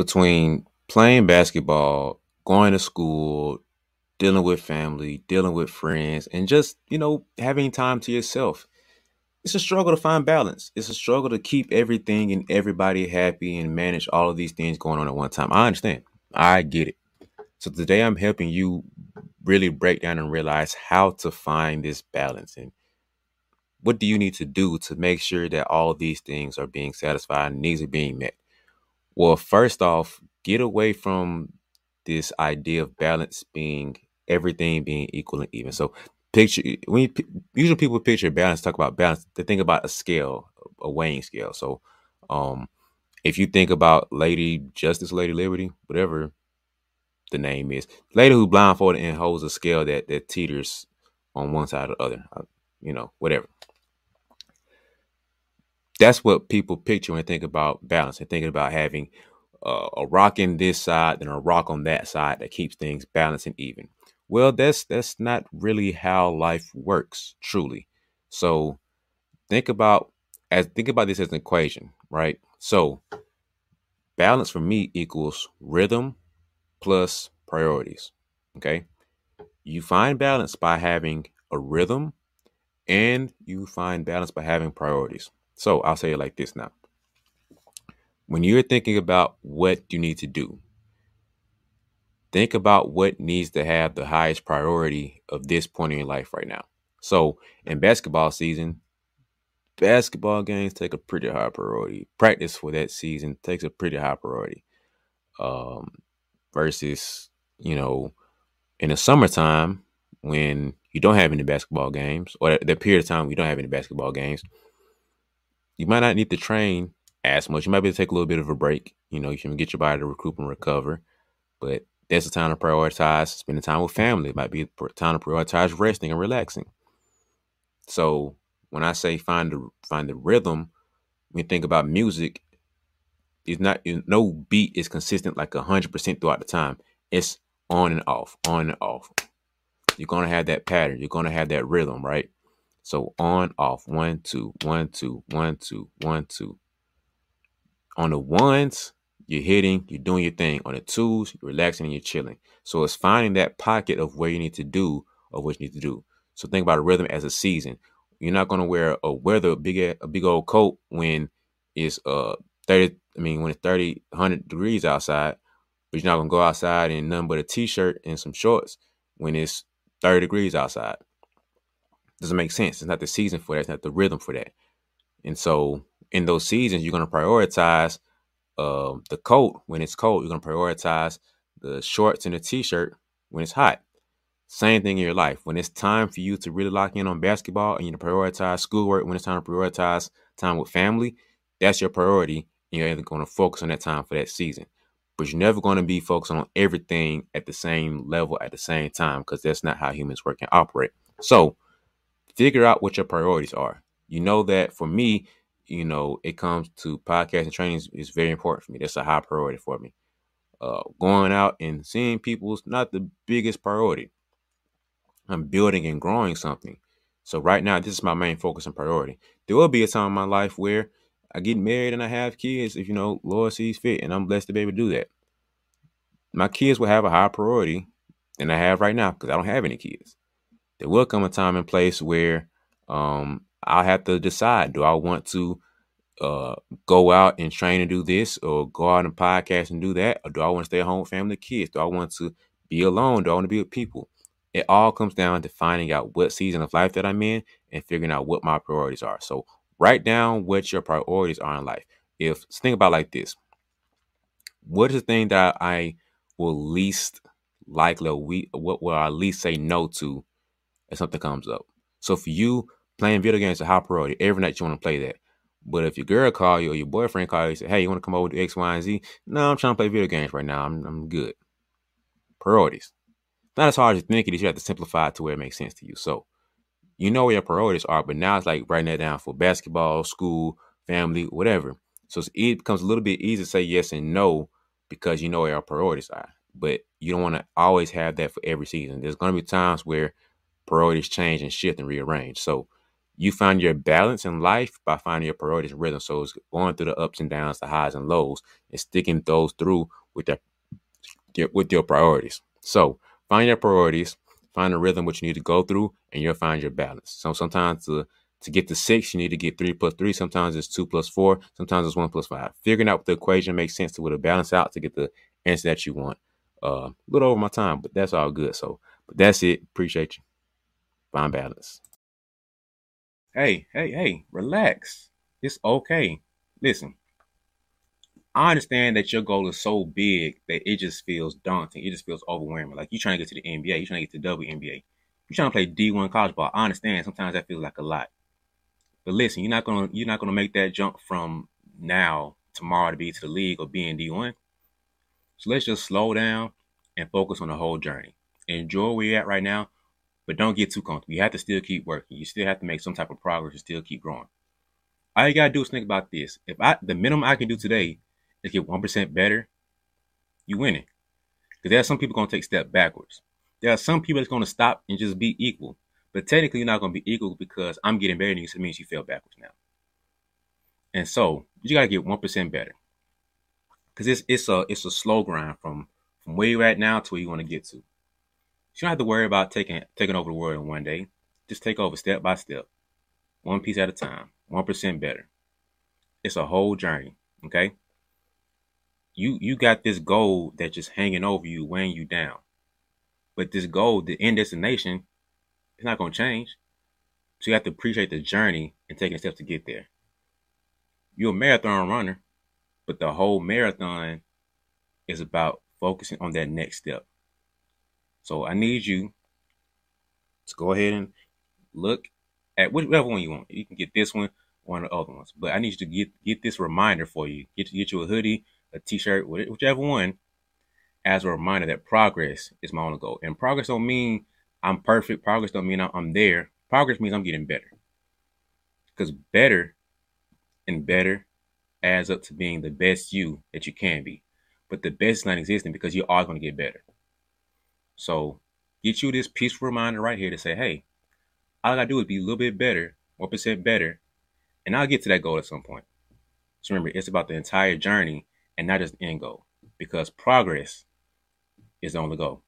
between playing basketball, going to school, dealing with family, dealing with friends, and just, you know, having time to yourself. It's a struggle to find balance. It's a struggle to keep everything and everybody happy and manage all of these things going on at one time. I understand. I get it. So today I'm helping you really break down and realize how to find this balance and what do you need to do to make sure that all of these things are being satisfied and needs are being met? Well, first off, get away from this idea of balance being everything being equal and even. So picture when you, usually people picture balance, talk about balance, they think about a scale, a weighing scale. So um if you think about Lady Justice, Lady Liberty, whatever the name is, lady who blindfolded and holds a scale that that teeters on one side or the other, uh, you know, whatever. That's what people picture when they think about balance. They're thinking about having uh, a rock in this side and a rock on that side that keeps things balanced and even. Well, that's that's not really how life works, truly. So think about as think about this as an equation, right? So balance for me equals rhythm plus priorities. Okay. You find balance by having a rhythm and you find balance by having priorities. So I'll say it like this now. When you're thinking about what you need to do, think about what needs to have the highest priority of this point in your life right now. So in basketball season, basketball games take a pretty high priority. Practice for that season takes a pretty high priority. Um, versus, you know, in the summertime when you don't have any basketball games, or that period of time you don't have any basketball games, you might not need to train as much. You might be able to take a little bit of a break. You know, you can get your body to recoup and recover. But that's the time to prioritize spending time with family. It might be a time to prioritize resting and relaxing. So when I say find the find the rhythm, when you think about music, it's not no beat is consistent like hundred percent throughout the time. It's on and off, on and off. You're gonna have that pattern. You're gonna have that rhythm, right? So on, off, one, two, one, two, one, two, one, two. On the ones, you're hitting, you're doing your thing. On the twos, you're relaxing and you're chilling. So it's finding that pocket of where you need to do or what you need to do. So think about a rhythm as a season. You're not gonna wear a weather big a big old coat when it's uh 30 I mean when it's 30 100 degrees outside, but you're not gonna go outside in nothing but a t-shirt and some shorts when it's 30 degrees outside. Doesn't make sense. It's not the season for that. It's not the rhythm for that. And so in those seasons, you're gonna prioritize uh, the coat when it's cold. You're gonna prioritize the shorts and the t-shirt when it's hot. Same thing in your life. When it's time for you to really lock in on basketball and you prioritize schoolwork, when it's time to prioritize time with family, that's your priority. And you're going to focus on that time for that season. But you're never going to be focusing on everything at the same level at the same time because that's not how humans work and operate. So figure out what your priorities are. You know that for me, you know, it comes to podcast and training is, very important for me. That's a high priority for me. Uh, going out and seeing people is not the biggest priority. I'm building and growing something. So right now, this is my main focus and priority. There will be a time in my life where I get married and I have kids if you know Lord sees fit, and I'm blessed to be able to do that. My kids will have a higher priority than I have right now because I don't have any kids. There will come a time and place where um, I'll have to decide: Do I want to uh, go out and train and do this, or go out and podcast and do that, or do I want to stay at home with family, kids? Do I want to be alone? Do I want to be with people? It all comes down to finding out what season of life that I'm in and figuring out what my priorities are. So write down what your priorities are in life. If think about like this, what is the thing that I will least likely we what will I least say no to if something comes up? So for you, playing video games is a high priority. Every night you want to play that. But if your girl call you or your boyfriend call you and say, Hey, you want to come over to X, Y, and Z? No, I'm trying to play video games right now. I'm I'm good. Priorities. Not as hard as think it is, you have to simplify it to where it makes sense to you. So you know where your priorities are, but now it's like writing that down for basketball, school, family, whatever. So it becomes a little bit easier to say yes and no because you know where your priorities are. But you don't want to always have that for every season. There's going to be times where priorities change and shift and rearrange. So You find your balance in life by finding your priorities and rhythm. So it's going through the ups and downs, the highs and lows, and sticking those through with that with your priorities. So find your priorities, find a rhythm which you need to go through, and you'll find your balance. So sometimes to to get to six, you need to get three plus three. Sometimes it's two plus four. Sometimes it's one plus five. Figuring out what the equation makes sense to with a balance out to get the answer that you want. Uh, a little over my time, but that's all good. So, but that's it. Appreciate you. Find balance. Hey, hey, hey, relax. It's okay. Listen, I understand that your goal is so big that it just feels daunting. It just feels overwhelming. Like you're trying to get to the NBA, you're trying to get to WNBA. You're trying to play D1 college ball. I understand sometimes that feels like a lot. But listen, you're not gonna you're not gonna make that jump from now tomorrow to be to the league or being D1. So let's just slow down and focus on the whole journey. Enjoy where you're at right now, but don't get too comfortable. You have to still keep working. You still have to make some type of progress and still keep growing. All you gotta do is think about this. If I the minimum I can do today is get one percent better, you winning. Because there are some people gonna take step backwards. There are some people that's gonna stop and just be equal. But technically, you're not to be equal because I'm getting better than you, so it means you fell backwards now. And so you got to get one percent better because it's it's a it's a slow grind from from where you're at now to where you want to get to. You don't have to worry about taking taking over the world in one day. Just take over step by step, one piece at a time, one percent better. It's a whole journey. Okay. You you got this goal that's just hanging over you, weighing you down. But this goal, the end destination, it's not going to change. So you have to appreciate the journey and taking steps to get there. You're a marathon runner, but the whole marathon is about focusing on that next step. So I need you to go ahead and look at whichever one you want. You can get this one, one of the other ones. But I need you to get get this reminder for you. Get get you a hoodie, a t-shirt, whichever one, as a reminder that progress is my only goal. And progress don't mean I'm perfect. Progress don't mean I'm there. Progress means I'm getting better. Because better and better adds up to being the best you that you can be. But the best is not existing because you're always going to get better. So get you this peaceful reminder right here to say, hey, all I gotta do is be a little bit better, 1% better, and I'll get to that goal at some point. So remember, it's about the entire journey and not just the end goal. Because progress is the only goal.